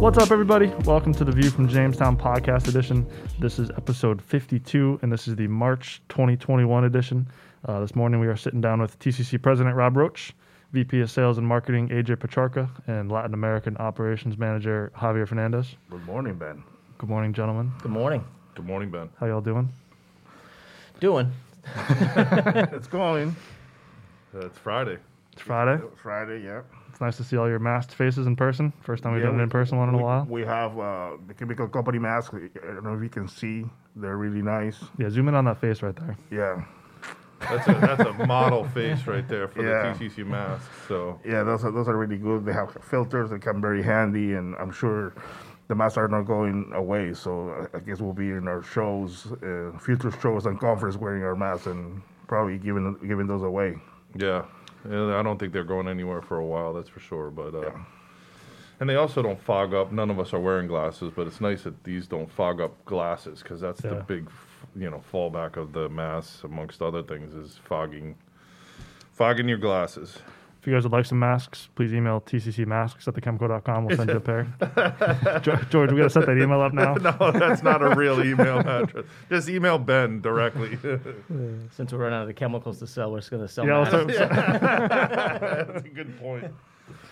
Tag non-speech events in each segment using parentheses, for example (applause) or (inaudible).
What's up, everybody? Welcome to the View from Jamestown podcast edition. This is episode 52, and this is the March 2021 edition. Uh, this morning, we are sitting down with TCC President Robb Roach, VP of Sales and Marketing AJ Petrarca, and Latin American Operations Manager Javier Fernandez. Good morning, Ben. Good morning, gentlemen. Good morning. Good morning, Ben. How y'all doing? Doing. (laughs) it's going. Uh, it's Friday. It's Friday. Friday, yeah. It's nice to see all your masked faces in person. First time we've Yeah, done it in person one in a while. We have uh, the chemical company masks. I don't know if you can see. They're really nice. Yeah, zoom in on that face right there. Yeah. That's a, that's a model face right there for Yeah. the TCC mask. So Yeah, those are, those are really good. They have filters that come very handy, and I'm sure the masks are not going away. So I I guess we'll be in our shows, uh, future shows and conference wearing our masks and probably giving giving those away. yeah, Yeah, I don't think they're going anywhere for a while. That's for sure. But uh, and they also don't fog up. None of us are wearing glasses, but it's nice that these don't fog up glasses because that's the Yeah. big, you know, fallback of the masks, amongst other things, is fogging, fogging your glasses. If you guys would like some masks, please email tccmasks at thechemco.com. We'll send you a pair. (laughs) George, George, we got to set that email up now. (laughs) no, that's not a real email address. Just email Ben directly. (laughs) Since we're running out of the chemicals to sell, we're just going to sell Yeah, masks. start- That's a good point.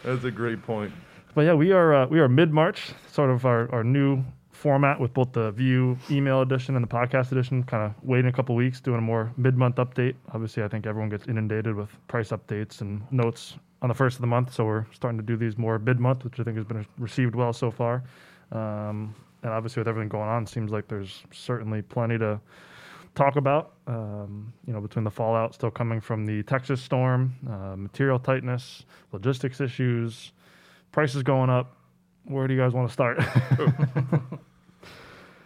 That's a great point. But yeah, we are uh, we are mid March, sort of our, our new format with both the View email edition and the podcast edition. Kind of waiting a couple weeks, doing a more mid month update. Obviously, I think everyone gets inundated with price updates and notes on the first of the month, so we're starting to do these more mid month, which I think has been received well so far. Um, and obviously, with everything going on, it seems like there's certainly plenty to talk about. Um, you know, between the fallout still coming from the Texas storm, uh, material tightness, logistics issues, prices going up. Where do you guys want to start? (laughs) (laughs)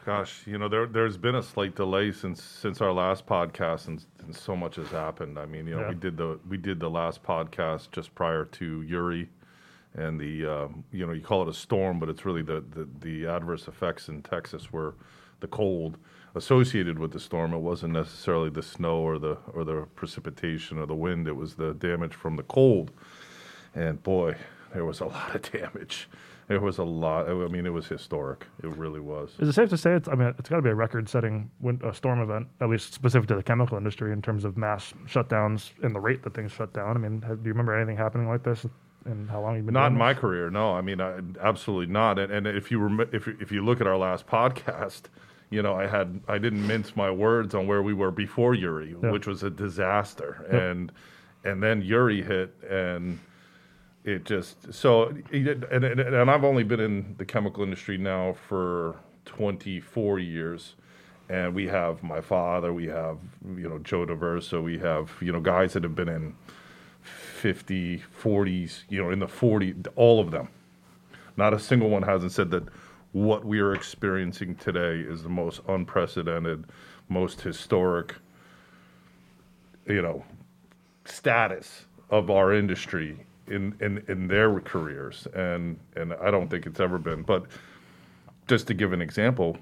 Gosh, you know there there's been a slight delay since since our last podcast, and, and so much has happened. I mean, you know, Yeah. we did the we did the last podcast just prior to Uri, and the um, you know you call it a storm, but it's really the, the the adverse effects in Texas were the cold associated with the storm. It wasn't necessarily the snow or the or the precipitation or the wind. It was the damage from the cold, and boy, there was a lot of damage. There was a lot. I mean, it was historic. It really was. Is it safe to say it's? I mean, it's got to be a record-setting win- uh, storm event, at least specific to the chemical industry in terms of mass shutdowns and the rate that things shut down. I mean, have, do you remember anything happening like this? And how long you've been? Not in my career, no. I mean, I, absolutely not. And, and if you rem- if you- if you look at our last podcast, you know, I had I didn't mince my words on where we were before Uri, Yeah. which was a disaster, Yep. and and then Uri hit, and it just so and, and and I've only been in the chemical industry now for 24 years. And we have my father, we have you know Joe Diverso, we have you know guys that have been in 50, 40s, you know, in the 40, all of them. Not a single one hasn't said that what we are experiencing today is the most unprecedented, most historic, you know, status of our industry in, in, in their careers. And, and I don't think it's ever been. But just to give an example,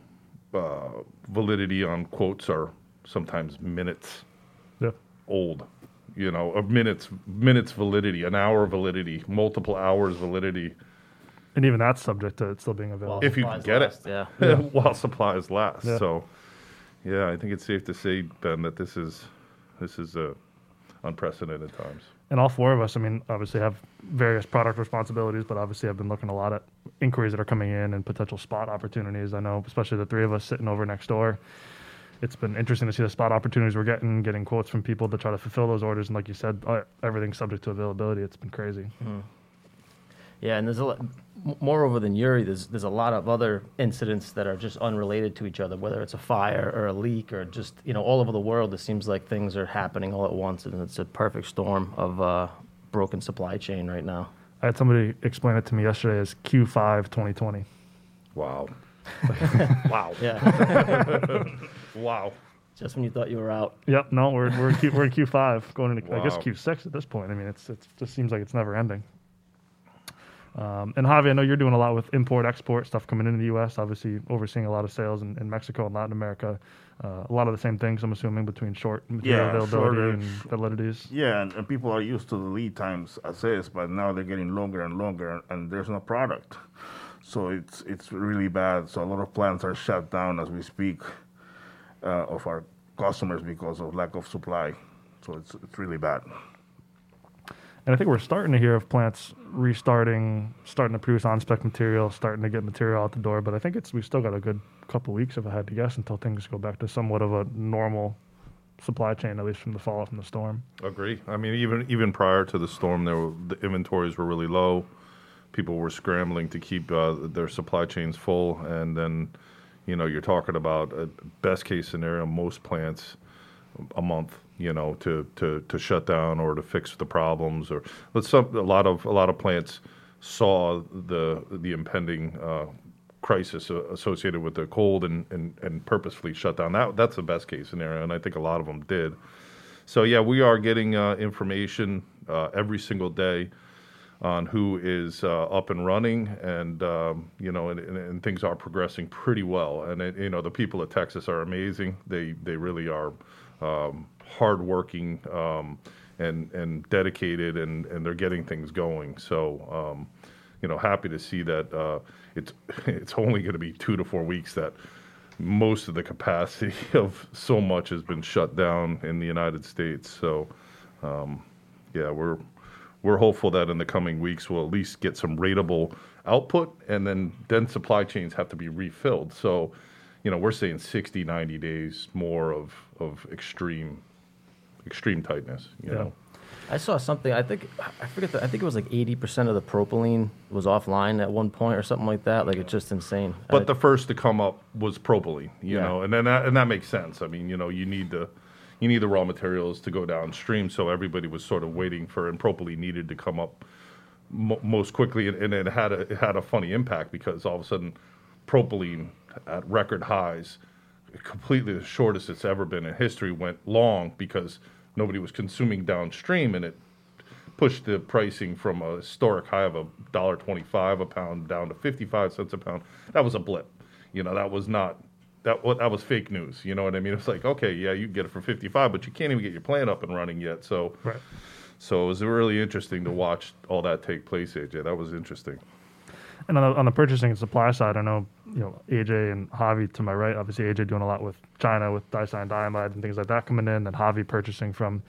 uh, validity on quotes are sometimes minutes Yeah. old you know of minutes minutes validity an hour validity multiple hours validity And even that's subject to it still being available. If you supplies get it. last, (laughs) Yeah. while supplies last Yeah. so yeah i think it's safe to say ben that this is this is uh, unprecedented times and all four of us, I mean, obviously have various product responsibilities, but obviously I've been looking a lot at inquiries that are coming in and potential spot opportunities. I know, especially the three of us sitting over next door. It's been interesting to see the spot opportunities we're getting, getting quotes from people to try to fulfill those orders. And like you said, uh, everything's subject to availability. It's been crazy. Yeah, and there's a lot, m- moreover than Uri, there's, there's a lot of other incidents that are just unrelated to each other, whether it's a fire or a leak or just, you know, all over the world. It seems like things are happening all at once, and it's a perfect storm of uh, broken supply chain right now. I had somebody explain it to me yesterday as Q5 2020. wow (laughs) wow Yeah, (laughs) wow just when you thought you were out. Yep, no, we're we're in Q, we're in Q5 going into I guess Q6 at this point. I mean, it's it just seems like it's never ending. Um, and Javi, I know you're doing a lot with import export stuff coming into the U.S. Obviously, overseeing a lot of sales in, in Mexico and Latin America. Uh, a lot of the same things, I'm assuming, between short material Yeah, availability shortage. and validities. Yeah, and, and people are used to the lead times as is, but now they're getting longer and longer, and there's no product. so it's it's really bad. So a lot of plants are shut down as we speak uh, of our customers because of lack of supply. So it's it's really bad. And I think we're starting to hear of plants restarting, starting to produce on spec material, starting to get material out the door. But I think it's we've still got a good couple weeks, if I had to guess, until things go back to somewhat of a normal supply chain, at least from the fallout from the storm. Agree. I mean, even even prior to the storm, there were, the inventories were really low. People were scrambling to keep uh, their supply chains full, and then, you know, you're talking about best case scenario, most plants a month, you know, to, to, to shut down or to fix the problems, or but some a lot of a lot of plants saw the the impending uh, crisis associated with the cold and, and, and purposefully shut down. That that's the best case scenario, and I think a lot of them did. So yeah, we are getting uh, information uh, every single day on who is uh, up and running, and um, you know, and, and, and, things are progressing pretty well. And it, you know, the people of Texas are amazing. They they really are um, hardworking um, and and dedicated, and and they're getting things going. So. Um, you know, happy to see that uh, it's (laughs) it's only going to be two to four weeks that most of the capacity (laughs) of so much has been shut down in the United States. So, um, yeah, we're we're hopeful that in the coming weeks we'll at least get some rateable output, and then then supply chains have to be refilled. So, you know, we're saying 60, 90 days more of of extreme extreme tightness. You yeah. know. I saw something. I think I forget. The, I think it was like eighty percent of the propylene was offline at one point or something like that. Like it's just insane. But the first to come up was propylene. You yeah. know, and then that, and that makes sense. I mean, you know, you need the you need the raw materials to go downstream. So everybody was sort of waiting for, and propylene needed to come up mo- most quickly, and, and, it had a it had a funny impact because all of a sudden, propylene at record highs, completely the shortest it's ever been in history, went long because nobody was consuming downstream, and it pushed the pricing from a historic high of a dollar twenty-five a pound down to fifty-five cents a pound. That was a blip. You know, that was not that. What that was fake news. You know what I mean? It's like, okay, yeah, you get it for fifty-five, but you can't even get your plant up and running yet. So, right. so it was really interesting to watch all that take place, AJ. That was interesting. And on the, on the purchasing and supply side, I know you know AJ and Javi to my right. Obviously, AJ doing a lot with China with dicyandiamide and things like that coming in, and Javi purchasing from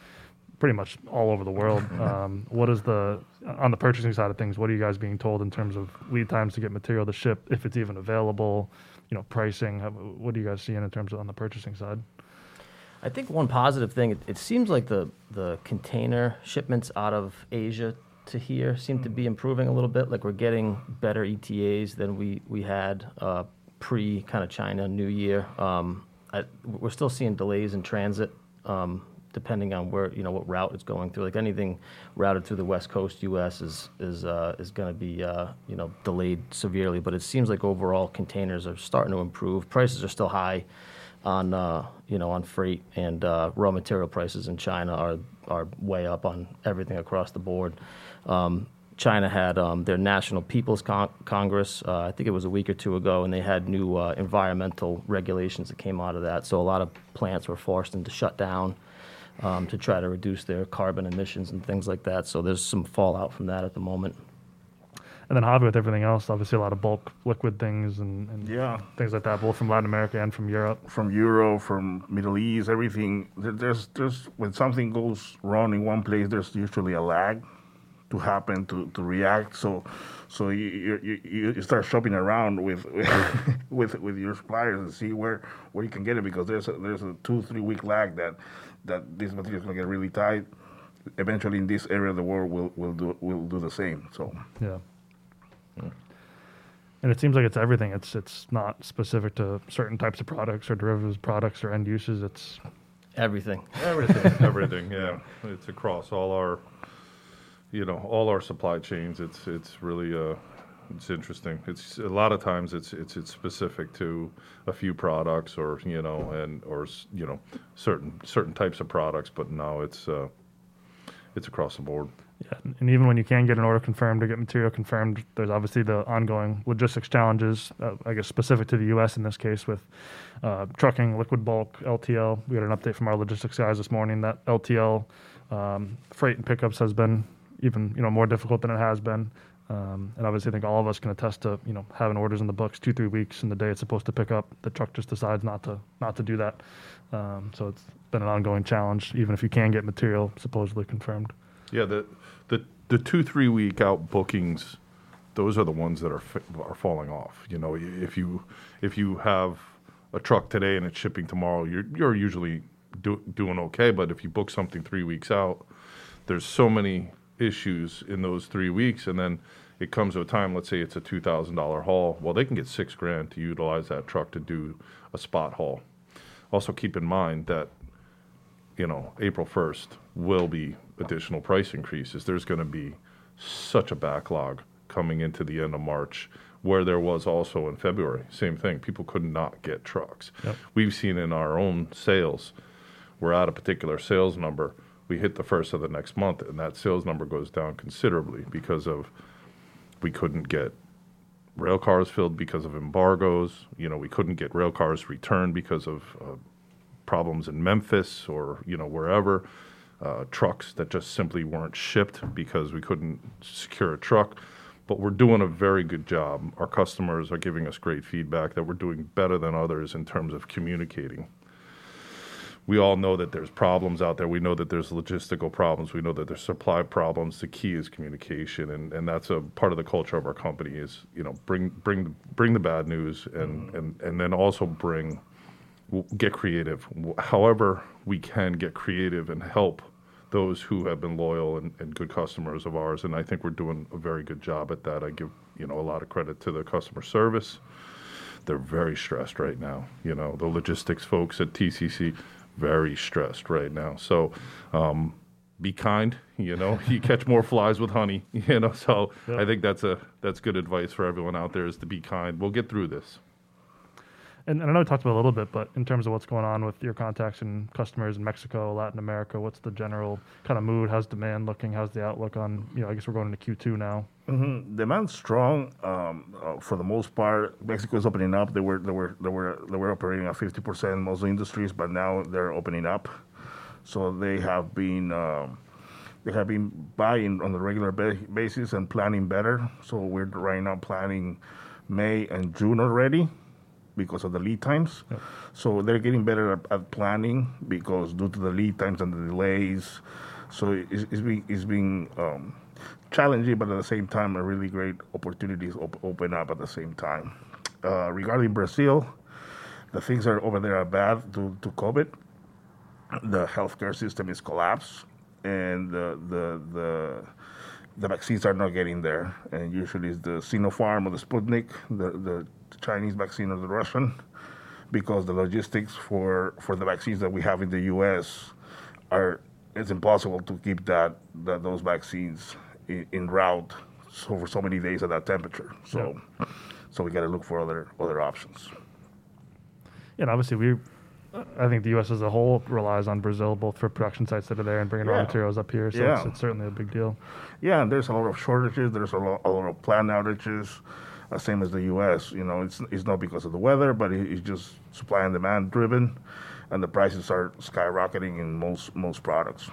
pretty much all over the world. (laughs) Um, what is the on the purchasing side of things? What are you guys being told in terms of lead times to get material to ship, if it's even available? You know, pricing. What are you guys seeing in terms of on the purchasing side? I think one positive thing. It, it seems like the the container shipments out of Asia to here seem to be improving a little bit. Like we're getting better ETAs than we we had uh, pre kind of China New Year. Um, I, we're still seeing delays in transit, um, depending on where you know what route it's going through. Like anything routed through the West Coast U.S. is is uh, is going to be uh, you know delayed severely. But it seems like overall containers are starting to improve. Prices are still high on uh, you know on freight and uh, raw material prices in China are are way up on everything across the board. Um, China had um, their National People's Con- Congress, uh, I think it was a week or two ago, and they had new uh, environmental regulations that came out of that. So a lot of plants were forced into shut down um, to try to reduce their carbon emissions and things like that. So there's some fallout from that at the moment. And then Javi with everything else, obviously a lot of bulk liquid things and, and yeah. things like that, both from Latin America and from Europe. From Europe, from Middle East, everything. There's, there's when something goes wrong in one place, there's usually a lag to happen to, to react. So so you, you, you start shopping around with (laughs) with with your suppliers and see where where you can get it because there's a, there's a two three week lag that that this material is going to get really tight. Eventually, in this area of the world, will will do will do the same. So yeah. Hmm. And it seems like it's everything. It's it's not specific to certain types of products or derivatives products or end uses. It's everything. Everything. everything. Yeah. (laughs) It's across all our you know all our supply chains. It's it's really uh, it's interesting. It's a lot of times it's it's it's specific to a few products or you know and or you know certain certain types of products, but now it's uh, it's across the board. Yeah, and even when you can get an order confirmed or get material confirmed, there's obviously the ongoing logistics challenges. Uh, I guess specific to the U.S. in this case with uh, trucking, liquid bulk, LTL. We got an update from our logistics guys this morning that LTL um, freight and pickups has been even you know more difficult than it has been. Um, and obviously, I think all of us can attest to you know having orders in the books two three weeks, and the day it's supposed to pick up, the truck just decides not to not to do that. Um, so it's been an ongoing challenge, even if you can get material supposedly confirmed. Yeah, the the the two three week out bookings, those are the ones that are are falling off. You know, if you if you have a truck today and it's shipping tomorrow, you're you're usually do, doing okay. But if you book something three weeks out, there's so many issues in those three weeks, and then it comes to a time. Let's say it's a two thousand dollar haul. Well, they can get six grand to utilize that truck to do a spot haul. Also, keep in mind that you know, April 1st will be additional price increases. There's going to be such a backlog coming into the end of March, where there was also in February. Same thing. People could not get trucks. Yep. We've seen in our own sales, we're at a particular sales number. We hit the first of the next month, and that sales number goes down considerably because of we couldn't get rail cars filled because of embargoes. You know, we couldn't get rail cars returned because of uh, problems in Memphis or you know wherever. Uh, trucks that just simply weren't shipped because we couldn't secure a truck. But we're doing a very good job. Our customers are giving us great feedback that we're doing better than others in terms of communicating. We all know that there's problems out there. We know that there's logistical problems. We know that there's supply problems. The key is communication, and, and that's a part of the culture of our company. Is you know bring bring bring the bad news, and mm-hmm. and and then also bring get creative. However, we can get creative and help those who have been loyal and, and good customers of ours. And I think we're doing a very good job at that. I give you know a lot of credit to the customer service. They're very stressed right now. You know the logistics folks at TCC very stressed right now. So. Um, be kind, you know. You catch more flies with honey, (laughs) you know. So I think that's a that's good advice for everyone out there is to be kind. We'll get through this. And, and I know we talked about a little bit, but in terms of what's going on with your contacts and customers in Mexico, Latin America, what's the general kind of mood? How's demand looking? How's the outlook on, you know, I guess we're going into Q2 now. Mm-hmm. Demand's strong um, uh, for the most part. Mexico is opening up. They were they were they were they were operating at fifty percent most industries, but now they're opening up. So they have been um, they have been buying on a regular ba- basis and planning better. So we're right now planning May and June already because of the lead times. So they're getting better at, at planning because due to the lead times and the delays. So it's, it's been it's um, challenging, but at the same time, a really great opportunities op- open up at the same time. Uh, regarding Brazil, the things are over there are bad due to COVID. The healthcare system is collapsed, and the the the the vaccines are not getting there. And usually it's the Sinopharm or the Sputnik, the, the Chinese vaccine or the Russian, because the logistics for, for the vaccines that we have in the U.S. are it's impossible to keep that, that those vaccines in, in route so for so many days at that temperature. So so we got to look for other other options. And obviously we, I think the U.S. as a whole relies on Brazil both for production sites that are there and bringing raw materials up here. So it's, Yeah. it's certainly a big deal. Yeah, and there's a lot of shortages. There's a lot, a lot of plant outages, same as the U.S. You know, it's it's not because of the weather, but it, it's just supply and demand driven, and the prices are skyrocketing in most most products.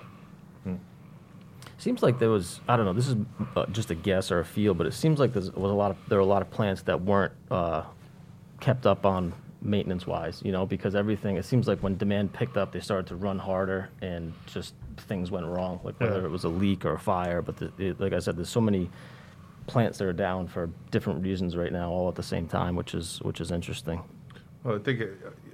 Seems like there was I don't know. This is uh, just a guess or a feel, but it seems like there was a lot of there were a lot of plants that weren't uh, kept up on maintenance wise. You know, because everything it seems like when demand picked up, they started to run harder and just things went wrong. Like whether Yeah. it was a leak or a fire. But the, it, like I said, there's so many plants that are down for different reasons right now, all at the same time, which is which is interesting. Well, I think uh,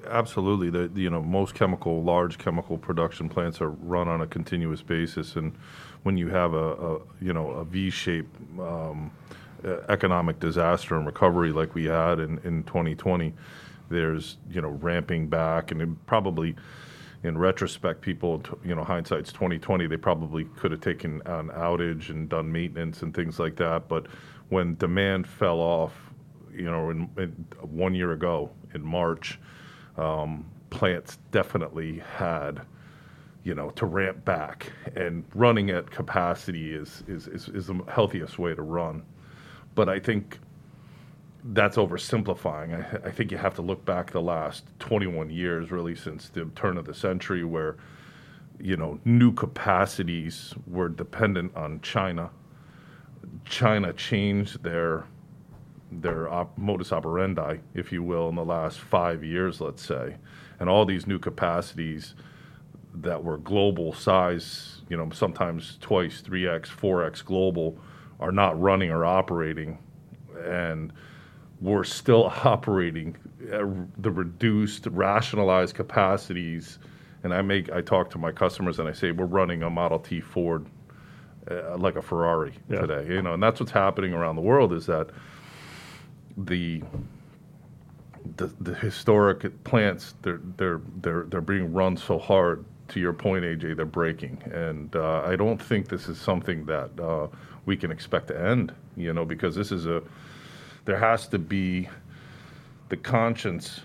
absolutely that you know most chemical, large chemical production plants are run on a continuous basis, and when you have a, a you know a V-shaped um, uh, economic disaster and recovery like we had in, in 2020, there's you know ramping back, and probably in retrospect, people, you know, hindsight's 2020, they probably could have taken an outage and done maintenance and things like that. But when demand fell off, you know, in, in one year ago in March, um, plants definitely had, you know, to ramp back. And running at capacity is, is, is, is the healthiest way to run. But I think that's oversimplifying. I, I think you have to look back the last 21 years, really, since the turn of the century, where you know new capacities were dependent on China. China changed their their op- modus operandi, if you will, in the last five years, let's say, and all these new capacities that were global size, you know, sometimes twice, three x, four x global, are not running or operating, and we're still (laughs) operating at the reduced, rationalized capacities. And I make I talk to my customers and I say we're running a Model T Ford uh, like a Ferrari Yeah. today, you know, and that's what's happening around the world is that the the, the historic plants they're they're they're they're being run so hard. To your point, AJ, they're breaking, and uh, I don't think this is something that uh, we can expect to end. You know, because this is a there has to be the conscience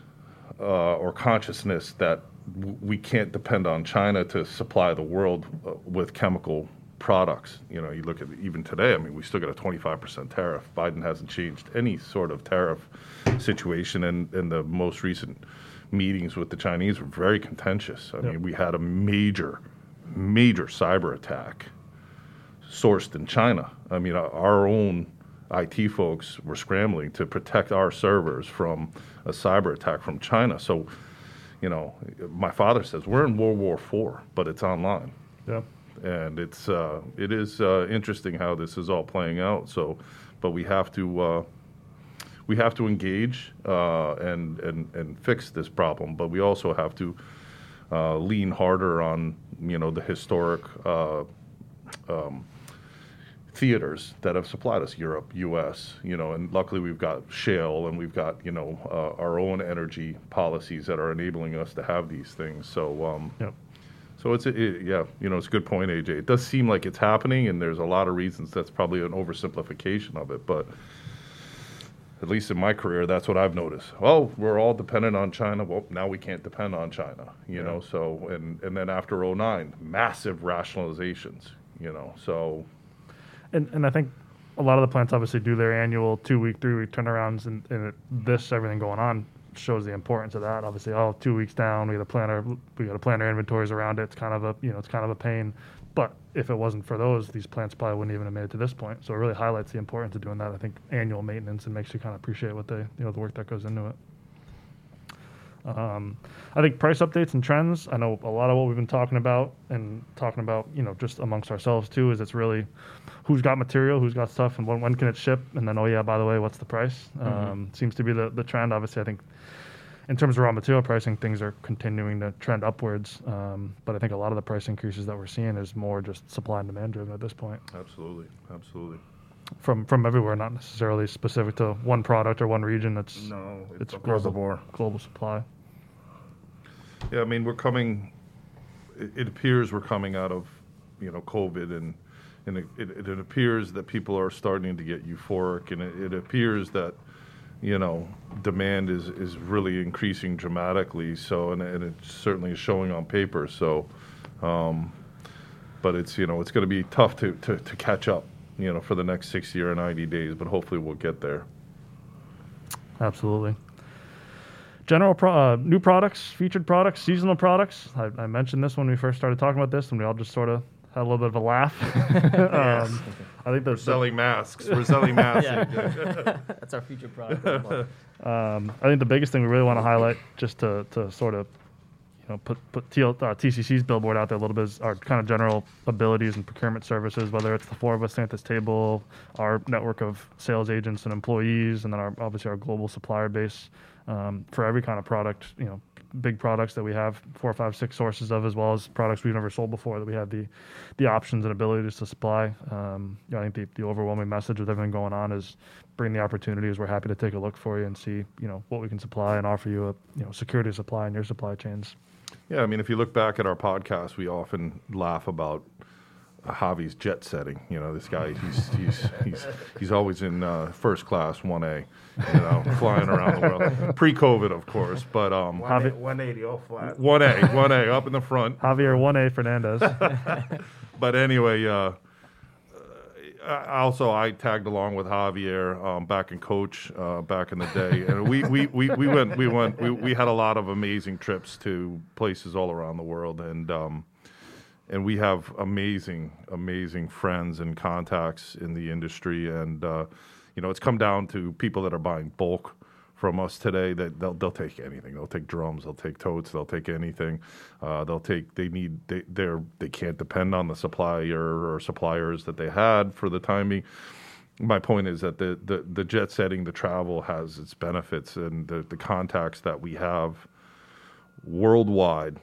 uh, or consciousness that w- we can't depend on China to supply the world uh, with chemical products. You know, you look at even today. I mean, we still got a 25% tariff. Biden hasn't changed any sort of tariff situation, and and the most recent meetings with the Chinese were very contentious. I Yep. mean, we had a major, major cyber attack sourced in China. I mean, our- our own IT folks were scrambling to protect our servers from a cyber attack from China. So, you know, my father says we're in World War IV, but it's online, Yeah. and it's uh, it is uh, interesting how this is all playing out. So, but we have to. Uh, we have to engage uh, and, and and fix this problem, but we also have to uh, lean harder on you know the historic uh, um, theaters that have supplied us Europe, U.S. You know, and luckily we've got shale and we've got you know uh, our own energy policies that are enabling us to have these things. So. Um, Yep. so it's a, it, yeah, you know, it's a good point, AJ. It does seem like it's happening, and there's a lot of reasons. That's probably an oversimplification of it, but at least in my career, that's what I've noticed. Oh, we're all dependent on China. Well, now we can't depend on China, you know. So and and then after 09, massive rationalizations, you know. So And and I think a lot of the plants obviously do their annual two week, three week turnarounds, and, and it, this everything going on shows the importance of that. Obviously, all two weeks down, we got to plan our we got to plan our inventories around it. It's kind of a you know it's kind of a pain. But if it wasn't for those, these plants probably wouldn't even have made it to this point. So it really highlights the importance of doing that. I think annual maintenance and makes you kind of appreciate what they you know the work that goes into it. Um, I think price updates and trends. I know a lot of what we've been talking about and talking about, you know, just amongst ourselves too, is it's really who's got material, who's got stuff, and when, when can it ship, and then oh yeah, by the way, what's the price? Um, seems to be the the trend. Obviously, I think in terms of raw material pricing, things are continuing to trend upwards. Um, but I think a lot of the price increases that we're seeing is more just supply and demand driven at this point absolutely, absolutely. from from everywhere, not necessarily specific to one product or one region. It's No, it's, It's across the global. board. global supply. Yeah, I mean, we're coming. It, appears we're coming out of, you know, COVID, and and it, it, it appears that people are starting to get euphoric, and it, it appears that, you know, demand is is really increasing dramatically. So, and, and it certainly is showing on paper. So, um, but it's you know it's going to be tough to, to to catch up, you know, for the next sixty or ninety days. But hopefully we'll get there. Absolutely. General pro- uh, new products, featured products, seasonal products. I, I mentioned this when we first started talking about this, and we all just sort of had a little bit of a laugh. (laughs) (laughs) um, I think the, the Selling masks. We're selling masks. Yeah. (laughs) That's our future product. of the month. um, I think the biggest thing we really want to highlight, just to, to sort of, you know, put put TL, uh, TCC's billboard out there a little bit, is our kind of general abilities and procurement services. Whether it's the four of us at this table, our network of sales agents and employees, and then our obviously our global supplier base um, for every kind of product. You know, big products that we have four, five, six sources of, as well as products we've never sold before that we have the the options and abilities to supply. Um, you know, I think the, the overwhelming message with everything going on is bring the opportunities. We're happy to take a look for you and see you know what we can supply and offer you a you know security supply in your supply chains. Yeah, I mean, if you look back at our podcast, we often laugh about Javi's jet setting. You know, this guy, he's (laughs) he's he's he's always in uh, first class, one A, you know, (laughs) flying around the world. Pre-COVID, of course, but um, Javi- 180 all flat. one A, one A, up in the front. Javier one A Fernandez. (laughs) But anyway, uh, also I tagged along with Javier um, back in coach uh, back in the day, and we, we, we, we went we went we, we had a lot of amazing trips to places all around the world, and um, and we have amazing, amazing friends and contacts in the industry, and uh, you know, it's come down to people that are buying bulk from us today that they'll they'll take anything. They'll take drums, they'll take totes, they'll take anything. Uh, they'll take they need they they're they can't depend on the supplier or suppliers that they had for the timing. My point is that the the, the jet setting, the travel has its benefits, and the, the contacts that we have worldwide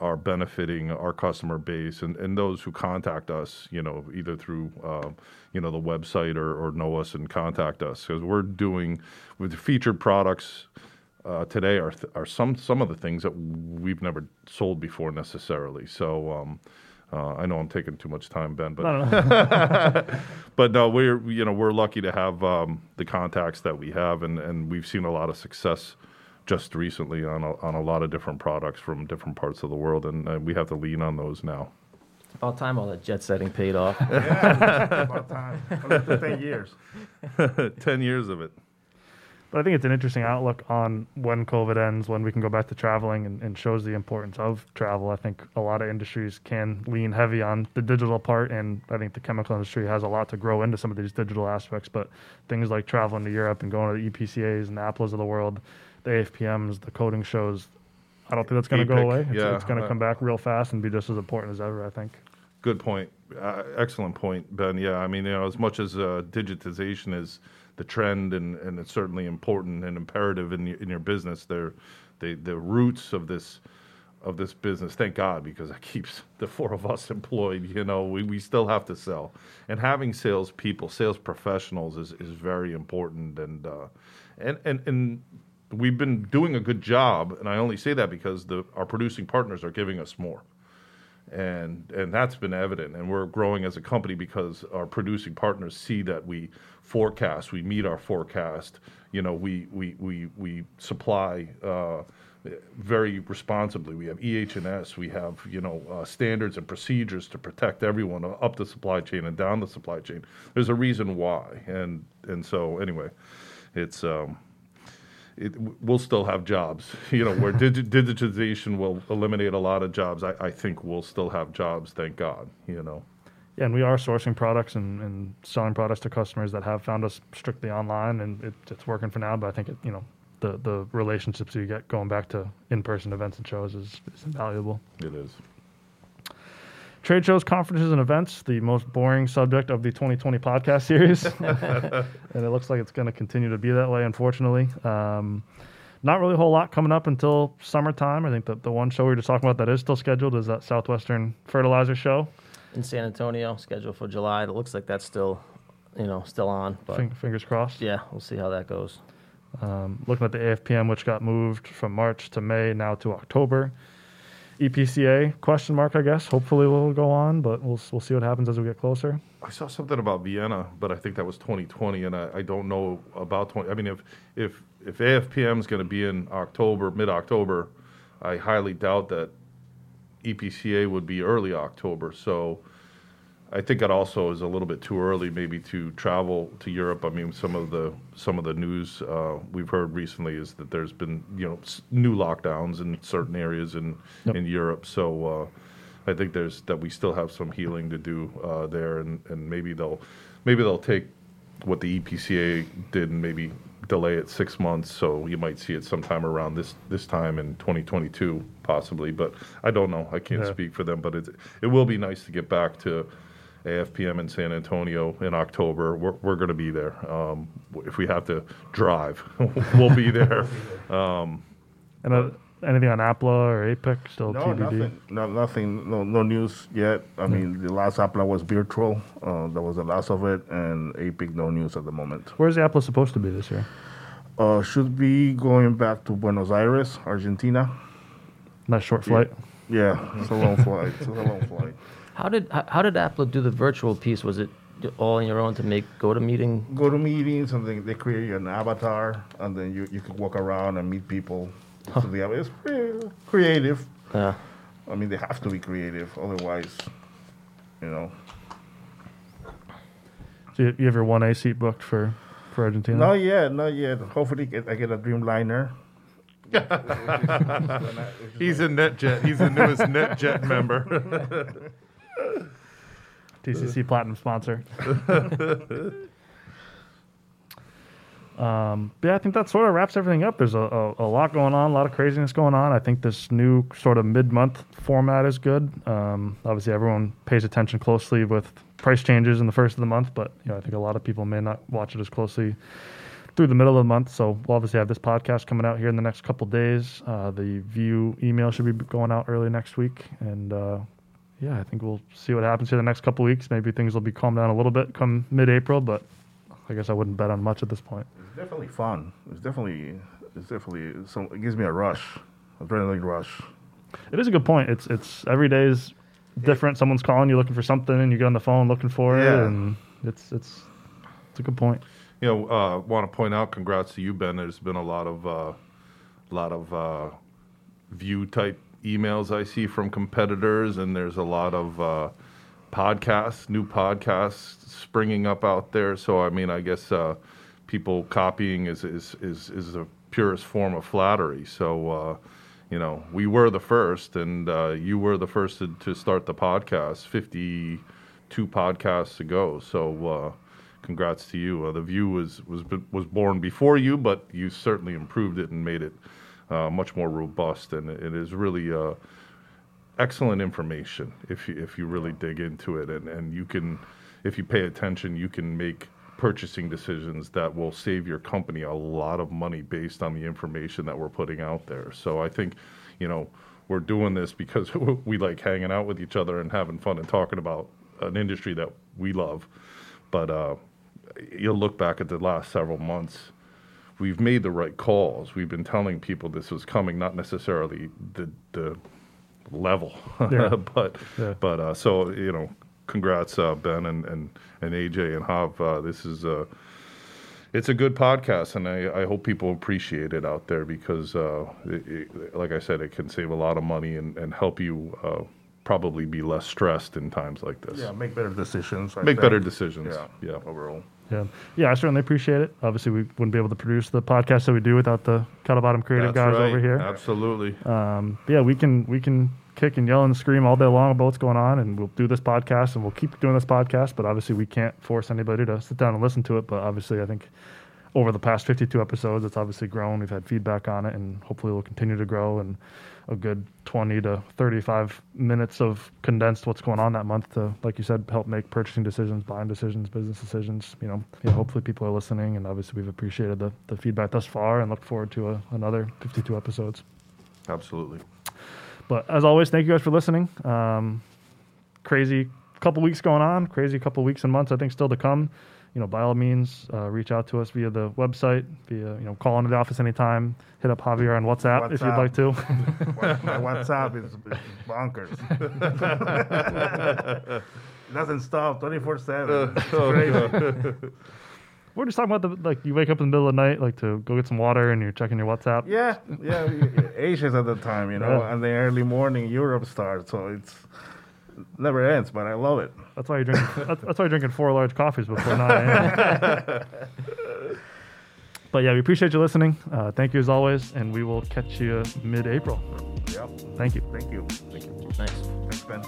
are benefiting our customer base and, and those who contact us, you know, either through, uh, you know, the website or, or know us and contact us because we're doing with featured products uh, today are, th- are some some of the things that we've never sold before necessarily. So um, uh, I know I'm taking too much time, Ben, but No, no, no. (laughs) but no, we're you know we're lucky to have um, the contacts that we have, and, and we've seen a lot of success just recently on a, on a lot of different products from different parts of the world, and uh, we have to lean on those now. About time all that jet setting paid off. (laughs) Yeah, about time. Another ten years. (laughs) Ten years of it. But I think it's an interesting outlook on when COVID ends, when we can go back to traveling, and, and shows the importance of travel. I think a lot of industries can lean heavy on the digital part, and I think the chemical industry has a lot to grow into some of these digital aspects. But things like traveling to Europe and going to the EPCAs and the APLAs of the world, the AFPMs, the coating shows, I don't think that's going to go away. It's, yeah, it's going to uh, come back real fast and be just as important as ever. I think. Good point. Uh, excellent point, Ben. Yeah, I mean, you know, as much as uh, digitization is the trend and, and it's certainly important and imperative in your, in your business, they're, they, the roots of this of this business, thank God, because it (laughs) keeps the four of us employed. You know, we, we still have to sell, and having sales people, sales professionals, is, is very important. And uh, and and and we've been doing a good job, and I only say that because the our producing partners are giving us more. And and that's been evident and we're growing as a company because our producing partners see that we forecast we meet our forecast. You know we we we, we supply uh, very responsibly. We have EH&S we have you know uh, standards and procedures to protect everyone up the supply chain and down the supply chain. There's a reason why and and so anyway it's um it, we'll still have jobs. (laughs) You know, where digi- digitization will eliminate a lot of jobs. I, I think we'll still have jobs. Thank God. You know. Yeah, and we are sourcing products and, and selling products to customers that have found us strictly online, and it, it's working for now. But I think it, you know, the the relationships you get going back to in person events and shows is, is invaluable. It is. Trade shows, conferences, and events, the most boring subject of the 2020 podcast series. (laughs) and it looks like it's going to continue to be that way, unfortunately. Um, not really a whole lot coming up until summertime. I think that the one show we were just talking about that is still scheduled is that Southwestern Fertilizer Show. in San Antonio, scheduled for July. It looks like that's still, you know, still on. But Fing- fingers crossed. yeah, we'll see how that goes. Um, looking at the AFPM, which got moved from March to May, now to October. EPCA question mark, I guess. Hopefully, we'll go on, but we'll we'll see what happens as we get closer. I saw something about Vienna, but I think that was 2020, and I, I don't know about 20. I mean, if if if AFPM is going to be in October, mid October, I highly doubt that EPCA would be early October. So I think it also is a little bit too early, maybe to travel to Europe. I mean, some of the some of the news uh, we've heard recently is that there's been you know s- new lockdowns in certain areas in Yep. in Europe. So uh, I think there's that we still have some healing to do uh, there, and, and maybe they'll maybe they'll take what the EPCA did and maybe delay it six months. So you might see it sometime around this this time in 2022, possibly. But I don't know. I can't Yeah. speak for them. But it it will be nice to get back to AFPM in San Antonio in October. We're, we're going to be there. Um, if we have to drive, (laughs) we'll be there. (laughs) Um, And uh, anything on APLA or APIC still No, TBD. nothing. No, nothing. No, no news yet. I mean, the last APLA was virtual. Uh, that was the last of it, and APIC no news at the moment. Where's the APLA supposed to be this year? Uh, should be going back to Buenos Aires, Argentina. Nice short flight. Yeah, it's a long (laughs) flight. It's a long flight. How did how, how did APLA do the virtual piece? Was it all on your own to make go to meeting? Go to meetings, and then they create you an avatar, and then you, you can walk around and meet people. So they it's pretty creative. Uh, I mean, they have to be creative, otherwise, you know. So you, you have your one A seat booked for for Argentina. Not yet, not yet. Hopefully, get, I get a Dreamliner. (laughs) he's a NetJet. He's the newest NetJet member. (laughs) TCC (laughs) Platinum sponsor. Um, but yeah, I think that sort of wraps everything up. There's a, a, a lot going on, a lot of craziness going on. I think this new sort of mid-month format is good. Um, obviously, everyone pays attention closely with price changes in the first of the month, but you know, I think a lot of people may not watch it as closely through the middle of the month. So we'll obviously have this podcast coming out here in the next couple days. Uh, the view email should be going out early next week, and uh, yeah, I think we'll see what happens here the next couple weeks. Maybe things will be calmed down a little bit come mid-April, but I guess I wouldn't bet on much at this point. It's definitely fun. It's definitely, it's definitely, some, it gives me a rush, adrenaline rush. It is a good point. It's it's every day is different. Someone's calling you looking for something, and you get on the phone looking for it, and it's it's it's a good point. You know, uh, want to point out, congrats to you, Ben. There's been a lot of, uh, lot of uh, view type emails I see from competitors, and there's a lot of uh, podcasts, new podcasts springing up out there. So, I mean, I guess uh, people copying is is is is the purest form of flattery. So. Uh, you know, we were the first, and uh, you were the first to, to start the podcast 52 podcasts ago. So, uh, congrats to you. Uh, the View was, was was born before you, but you certainly improved it and made it much more robust, and it is really uh, excellent information if you if you really dig into it, and and you can, if you pay attention, you can make purchasing decisions that will save your company a lot of money based on the information that we're putting out there. So I think, you know, we're doing this because (laughs) we like hanging out with each other and having fun and talking about an industry that we love. But uh, you'll look back at the last several months. We've made the right calls. We've been telling people this was coming, not necessarily the the level, Yeah. (laughs) but Yeah. but uh, so you know, congrats uh, Ben and, and and AJ and Hav. Uh, this is uh, it's a good podcast, and I, I hope people appreciate it out there because, uh, it, it, like I said, it can save a lot of money and, and help you uh, probably be less stressed in times like this. Yeah, make better decisions. I Make think. better decisions. Yeah, Yeah. overall. Yeah, yeah, I certainly appreciate it. Obviously, we wouldn't be able to produce the podcast that we do without the Kettlebottom creative That's guys right. over here. Absolutely. Um, yeah, we can we can kick and yell and scream all day long about what's going on, and we'll do this podcast and we'll keep doing this podcast. But obviously, we can't force anybody to sit down and listen to it. But obviously, I think over the past 52 episodes, it's obviously grown. We've had feedback on it, and hopefully, it will continue to grow. And a good 20 to 35 minutes of condensed what's going on that month to, like you said, help make purchasing decisions, buying decisions, business decisions. You know, yeah, hopefully people are listening, and obviously we've appreciated the, the feedback thus far, and look forward to a, another 52 episodes. Absolutely. But as always, thank you guys for listening. Um, crazy couple weeks going on, crazy couple weeks and months, I think, still to come. You know, by all means, uh, reach out to us via the website, via, you know, call into the office anytime. Hit up Javier on WhatsApp, if you'd like to. My WhatsApp is, is bonkers. it doesn't stop 24 7. It's crazy. We're just talking about the, like, you wake up in the middle of the night, like, to go get some water and you're checking your WhatsApp. Yeah, yeah. y- y- Asia's at the time, you know, Yeah. and the early morning Europe starts, so it's never ends. But I love it. That's why you're drinking, that's, that's why you're drinking four large coffees before 9 a.m. (laughs) but yeah, we appreciate you listening. Uh, thank you as always, and we will catch you mid April. Yep. Thank you. Thank you. Thank you. Nice. Thanks, Ben.